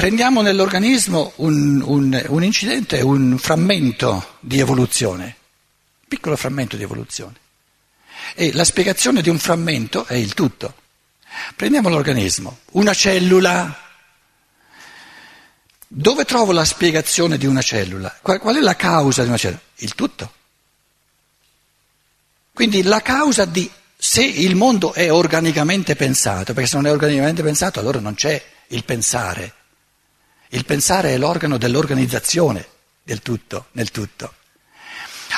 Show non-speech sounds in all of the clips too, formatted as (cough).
Prendiamo nell'organismo un, un, un incidente, un frammento di evoluzione, piccolo frammento di evoluzione. E la spiegazione di un frammento è il tutto. Prendiamo l'organismo, una cellula. Dove trovo la spiegazione di una cellula? Qual, qual è la causa di una cellula? Il tutto. Quindi la causa di se il mondo è organicamente pensato, perché se non è organicamente pensato allora non c'è il pensare. Il pensare è l'organo dell'organizzazione del tutto, nel tutto.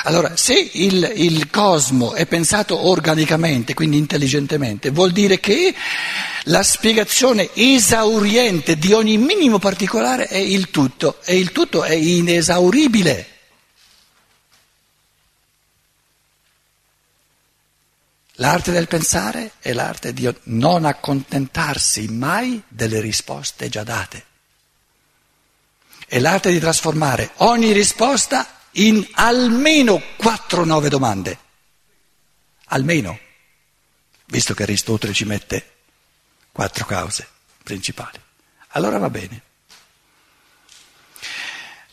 Allora, se il, il, cosmo è pensato organicamente, quindi intelligentemente, vuol dire che la spiegazione esauriente di ogni minimo particolare è il tutto e il tutto è inesauribile. L'arte del pensare è l'arte di non accontentarsi mai delle risposte già date. È l'arte di trasformare ogni risposta in almeno quattro nove domande. Almeno, visto che Aristotele ci mette quattro cause principali. Allora va bene.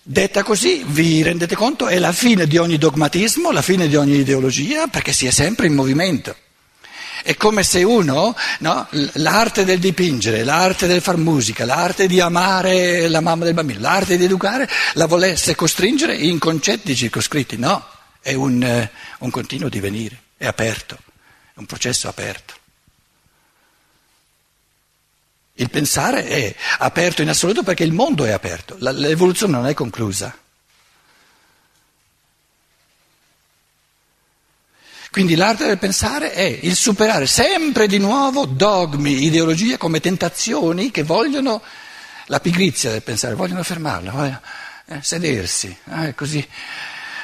Detta così, vi rendete conto, è la fine di ogni dogmatismo, la fine di ogni ideologia, perché si è sempre in movimento. È come se uno, no, l'arte del dipingere, l'arte del far musica, l'arte di amare la mamma del bambino, l'arte di educare, la volesse costringere in concetti circoscritti. No, è un, eh, un continuo divenire, è aperto, è un processo aperto. Il pensare è aperto in assoluto perché il mondo è aperto, l'evoluzione non è conclusa. Quindi l'arte del pensare è il superare sempre di nuovo dogmi, ideologie come tentazioni che vogliono la pigrizia del pensare, vogliono fermarla, vogliono eh, sedersi. Eh, è, così,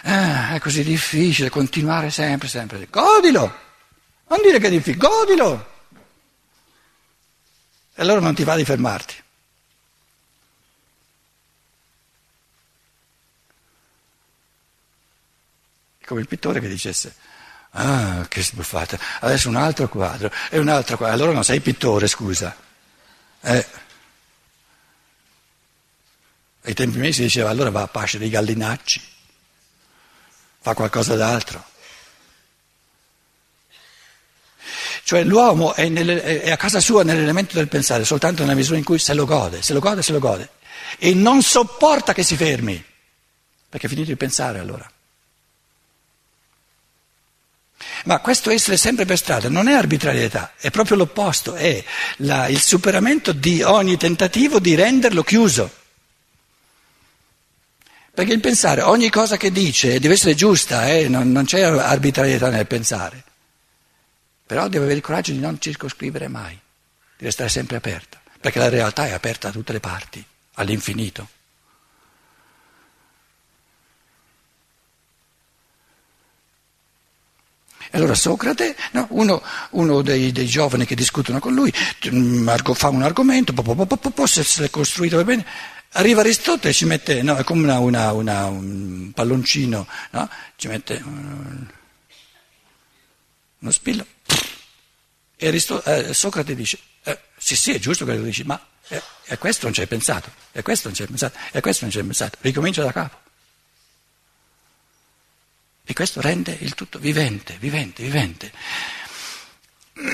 eh, è così difficile continuare sempre, sempre. Godilo! Non dire che è difficile, godilo! E allora non ti va di fermarti. Come il pittore che dicesse Ah, che sbuffata. Adesso un altro quadro e un altro quadro. Allora non sei pittore, scusa. Eh. Ai tempi miei si diceva allora va a pasce dei gallinacci, fa qualcosa d'altro. Cioè l'uomo è, nelle, è, a casa sua nell'elemento del pensare soltanto nella misura in cui se lo gode, se lo gode, se lo gode. E non sopporta che si fermi, perché è finito di pensare allora. Ma questo essere sempre per strada non è arbitrarietà, è proprio l'opposto, è la, il superamento di ogni tentativo di renderlo chiuso. Perché il pensare, ogni cosa che dice deve essere giusta, eh? non, non c'è arbitrarietà nel pensare. Però deve avere il coraggio di non circoscrivere mai, di restare sempre aperta, perché la realtà è aperta da tutte le parti, all'infinito. Allora Socrate, no, uno, uno dei, dei, giovani che discutono con lui, mm, fa un argomento, po, po, po, se è costruito bene, arriva Aristotele e ci mette, no, è come una, una, una, un palloncino, no? ci mette um, uno spillo, e Aristotele, eh, Socrate dice, eh, sì sì è giusto che lo dici, ma eh, e questo non ci hai pensato, e questo non ci hai pensato, e questo non ci hai pensato, ricomincia da capo. E questo rende il tutto vivente, vivente, vivente. (clears throat)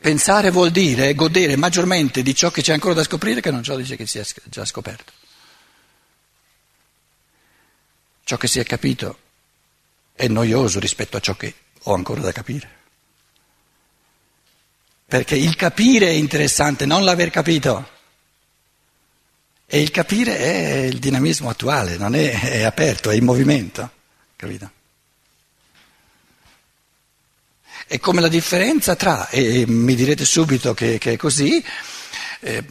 Pensare vuol dire godere maggiormente di ciò che c'è ancora da scoprire che non ciò che si è già scoperto. Ciò che si è capito è noioso rispetto a ciò che ho ancora da capire. Perché il capire è interessante, non l'aver capito. E il capire è il dinamismo attuale, non è, è aperto, è in movimento. Capito? È come la differenza tra, e mi direte subito che, che è così, eh,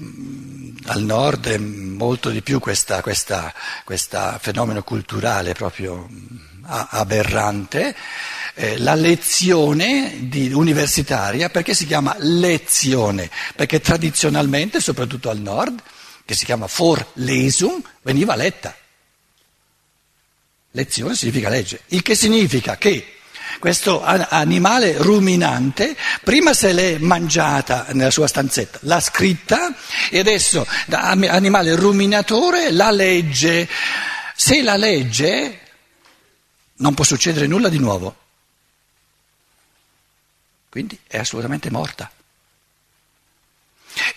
al nord è molto di più questo fenomeno culturale proprio aberrante, eh, la lezione di, universitaria, perché si chiama lezione? Perché tradizionalmente, soprattutto al nord, che si chiama Vorlesung, veniva letta. Lezione significa legge, il che significa che questo animale ruminante, prima se l'è mangiata nella sua stanzetta, l'ha scritta e adesso da animale ruminatore la legge. Se la legge non può succedere nulla di nuovo. Quindi è assolutamente morta.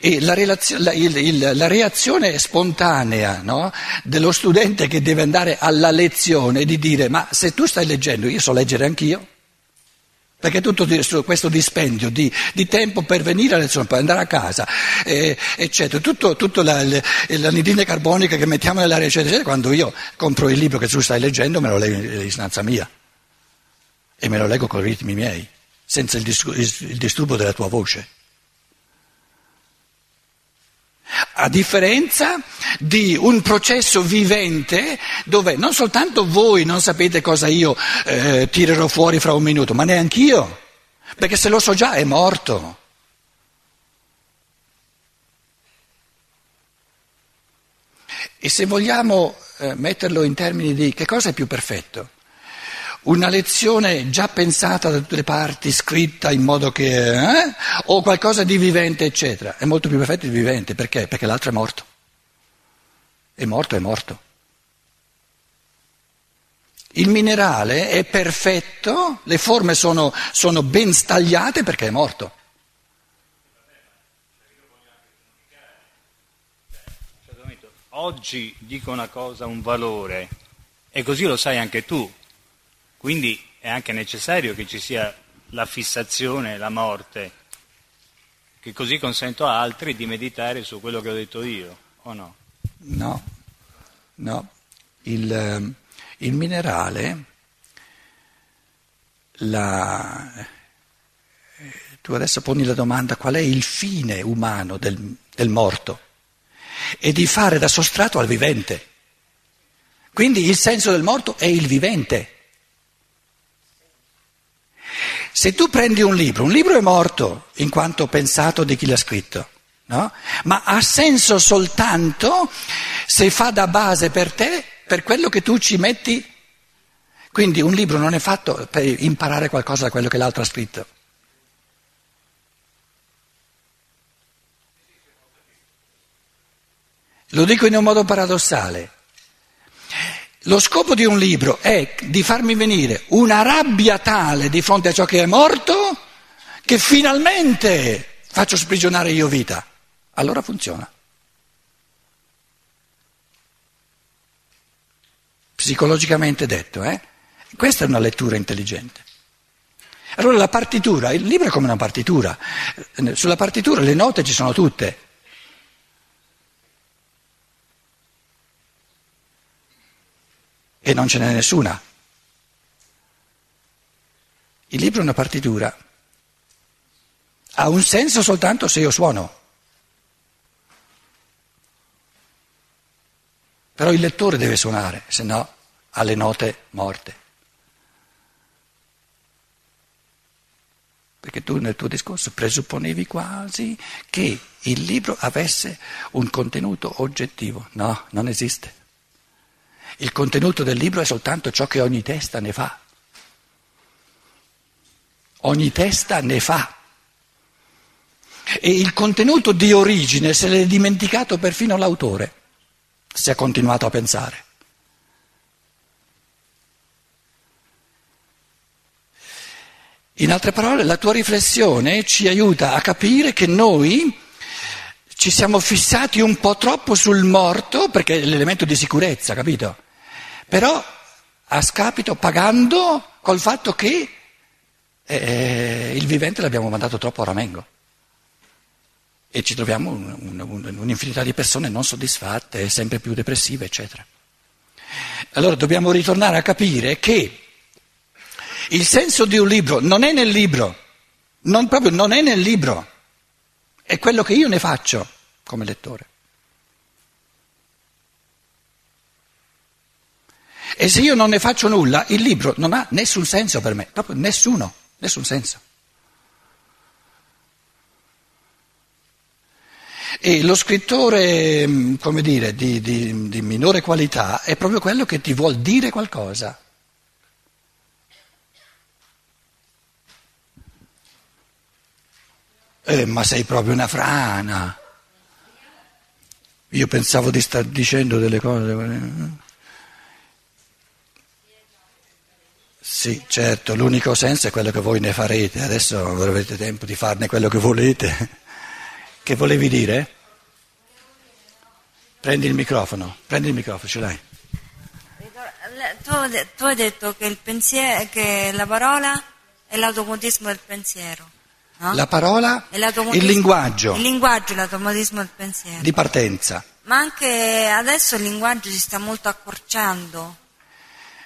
E la, relazio- la, il, il, la reazione spontanea no, dello studente che deve andare alla lezione di dire ma se tu stai leggendo io so leggere anch'io. Perché tutto questo dispendio di, di, tempo per venire a lezione, per andare a casa, eh, eccetera, tutto, tutto la, l'anidride carbonica che mettiamo nell'aria, eccetera, eccetera, quando io compro il libro che tu stai leggendo me lo leggo in stanza mia e me lo leggo con i ritmi miei, senza il, il disturbo della tua voce. A differenza di un processo vivente dove non soltanto voi non sapete cosa io eh, tirerò fuori fra un minuto, ma neanche io, perché se lo so già è morto. E se vogliamo eh, metterlo in termini di che cosa è più perfetto? Una lezione già pensata da tutte le parti, scritta in modo che... Eh? o qualcosa di vivente, eccetera. È molto più perfetto di vivente, perché? Perché l'altro è morto. È morto, è morto. Il minerale è perfetto, le forme sono, sono ben stagliate perché è morto. Oggi dico una cosa, un valore, e così lo sai anche tu, quindi è anche necessario che ci sia la fissazione, la morte, che così consento a altri di meditare su quello che ho detto io, o no? No, no. Il, ehm, il minerale, la, tu adesso poni la domanda qual è il fine umano del, del morto? È di fare da sostrato al vivente. Quindi il senso del morto è il vivente. Se tu prendi un libro, un libro è morto in quanto pensato di chi l'ha scritto, no? ma ha senso soltanto se fa da base per te, per quello che tu ci metti. Quindi un libro non è fatto per imparare qualcosa da quello che l'altro ha scritto. Lo dico in un modo paradossale. Lo scopo di un libro è di farmi venire una rabbia tale di fronte a ciò che è morto che finalmente faccio sprigionare io vita. Allora funziona. Psicologicamente detto, eh? Questa è una lettura intelligente. Allora la partitura, il libro è come una partitura. Sulla partitura le note ci sono tutte. E non ce n'è nessuna. Il libro è una partitura, ha un senso soltanto se io suono. Però il lettore deve suonare, se no ha le note morte. Perché tu nel tuo discorso presupponevi quasi che il libro avesse un contenuto oggettivo. No, non esiste. Il contenuto del libro è soltanto ciò che ogni testa ne fa. Ogni testa ne fa. E il contenuto di origine se l'è dimenticato perfino l'autore, se ha continuato a pensare. In altre parole, la tua riflessione ci aiuta a capire che noi ci siamo fissati un po' troppo sul morto, perché è l'elemento di sicurezza, capito? Però a scapito, pagando col fatto che eh, il vivente l'abbiamo mandato troppo a ramengo. E ci troviamo un, un, un'infinità di persone non soddisfatte, sempre più depressive, eccetera. Allora dobbiamo ritornare a capire che il senso di un libro non è nel libro, non, proprio non è nel libro, è quello che io ne faccio come lettore. E se io non ne faccio nulla, il libro non ha nessun senso per me, proprio nessuno, nessun senso. E lo scrittore, mm, come dire, di, di, di minore qualità è proprio quello che ti vuol dire qualcosa. Eh, ma sei proprio una frana. Io pensavo di star dicendo delle cose. Eh. Sì, certo, l'unico senso è quello che voi ne farete, adesso non avete tempo di farne quello che volete. (laughs) Che volevi dire? Prendi il microfono, prendi il microfono, ce l'hai. Tu, hai detto che, pensiero, che la parola è l'automatismo del pensiero. No? La parola, il linguaggio. Il linguaggio è l'automatismo del pensiero. Di partenza. Ma anche adesso il linguaggio si sta molto accorciando.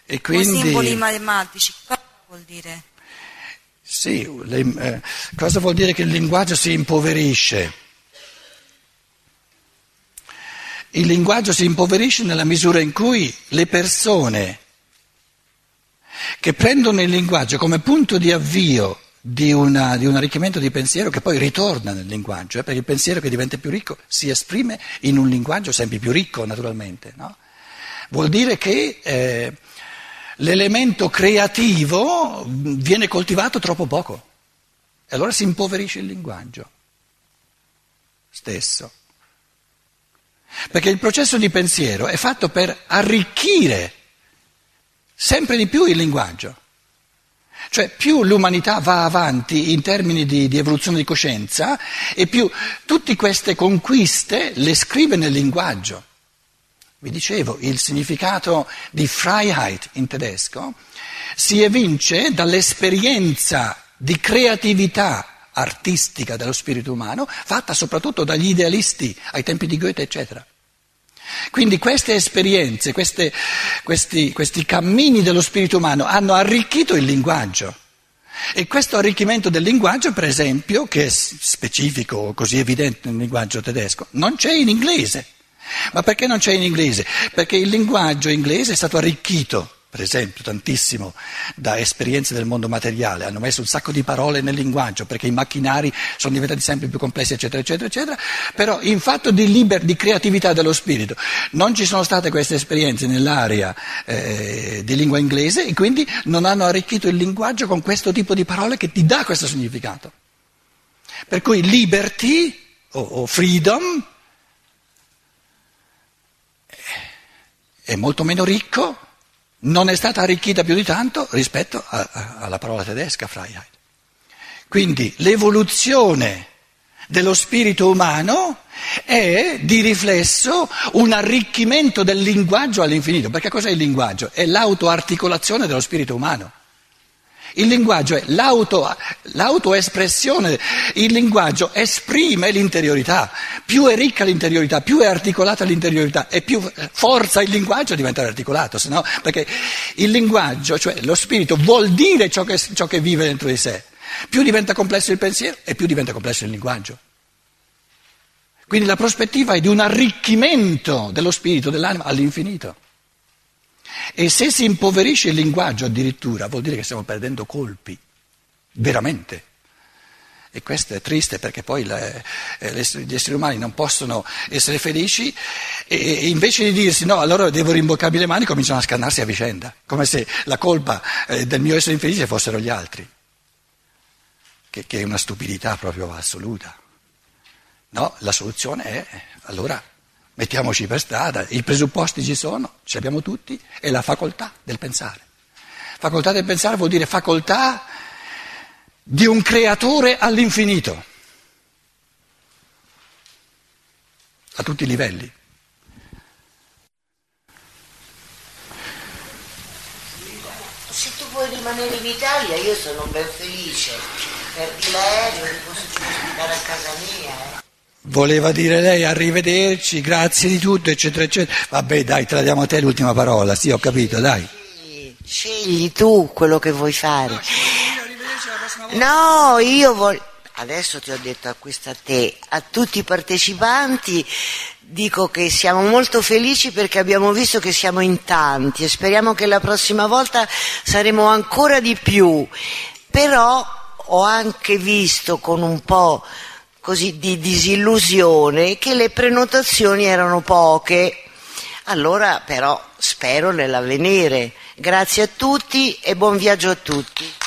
E quindi... Con simboli matematici. Cosa vuol dire? Sì, le, eh, cosa vuol dire che il linguaggio si impoverisce? Il linguaggio si impoverisce nella misura in cui le persone che prendono il linguaggio come punto di avvio di, una, di un arricchimento di pensiero che poi ritorna nel linguaggio, eh, perché il pensiero che diventa più ricco si esprime in un linguaggio sempre più ricco naturalmente. No? Vuol dire che eh, l'elemento creativo viene coltivato troppo poco e allora si impoverisce il linguaggio stesso. Perché il processo di pensiero è fatto per arricchire sempre di più il linguaggio. Cioè più l'umanità va avanti in termini di, di, evoluzione di coscienza e più tutte queste conquiste le scrive nel linguaggio. Vi dicevo, il significato di Freiheit in tedesco si evince dall'esperienza di creatività artistica dello spirito umano, fatta soprattutto dagli idealisti ai tempi di Goethe, eccetera. Quindi queste esperienze, queste, questi, questi cammini dello spirito umano hanno arricchito il linguaggio. E questo arricchimento del linguaggio, per esempio, che è specifico, così evidente nel linguaggio tedesco, non c'è in inglese. Ma perché non c'è in inglese? Perché il linguaggio inglese è stato arricchito per esempio, tantissimo da esperienze del mondo materiale, hanno messo un sacco di parole nel linguaggio perché i macchinari sono diventati sempre più complessi, eccetera, eccetera, eccetera, però in fatto di, liber, di creatività dello spirito non ci sono state queste esperienze nell'area eh, di lingua inglese e quindi non hanno arricchito il linguaggio con questo tipo di parole che ti dà questo significato. Per cui liberty o, o freedom è molto meno ricco non è stata arricchita più di tanto rispetto a, a, alla parola tedesca Freiheit. Quindi l'evoluzione dello spirito umano è di riflesso un arricchimento del linguaggio all'infinito, perché cos'è il linguaggio? È l'autoarticolazione dello spirito umano. Il linguaggio è l'auto, l'autoespressione, il linguaggio esprime l'interiorità. Più è ricca l'interiorità, più è articolata l'interiorità e più forza il linguaggio a diventare articolato, no? perché il linguaggio, cioè lo spirito, vuol dire ciò che, ciò che vive dentro di sé. Più diventa complesso il pensiero e più diventa complesso il linguaggio. Quindi la prospettiva è di un arricchimento dello spirito, dell'anima all'infinito. E se si impoverisce il linguaggio addirittura vuol dire che stiamo perdendo colpi, veramente. E questo è triste perché poi le, eh, gli esseri umani non possono essere felici e invece di dirsi no, allora devo rimboccarmi le mani, cominciano a scannarsi a vicenda, come se la colpa eh, del mio essere infelice fossero gli altri, che, che è una stupidità proprio assoluta. No, la soluzione è allora mettiamoci per strada, i presupposti ci sono, ce li abbiamo tutti, è la facoltà del pensare. Facoltà del pensare vuol dire facoltà di un creatore all'infinito, a tutti i livelli. Se tu vuoi rimanere in Italia io sono ben felice, perdi l'aereo, posso ospitare a casa mia. Eh. Voleva dire lei arrivederci, grazie di tutto, eccetera, eccetera. Vabbè, dai, te la diamo a te l'ultima parola, sì, ho capito, dai. Scegli tu quello che vuoi fare. No, io voglio. Adesso ti ho detto a questa a te, a tutti i partecipanti, dico che siamo molto felici perché abbiamo visto che siamo in tanti e speriamo che la prossima volta saremo ancora di più. Però ho anche visto con un po' così di disillusione che le prenotazioni erano poche. Allora però spero nell'avvenire. Grazie a tutti e buon viaggio a tutti.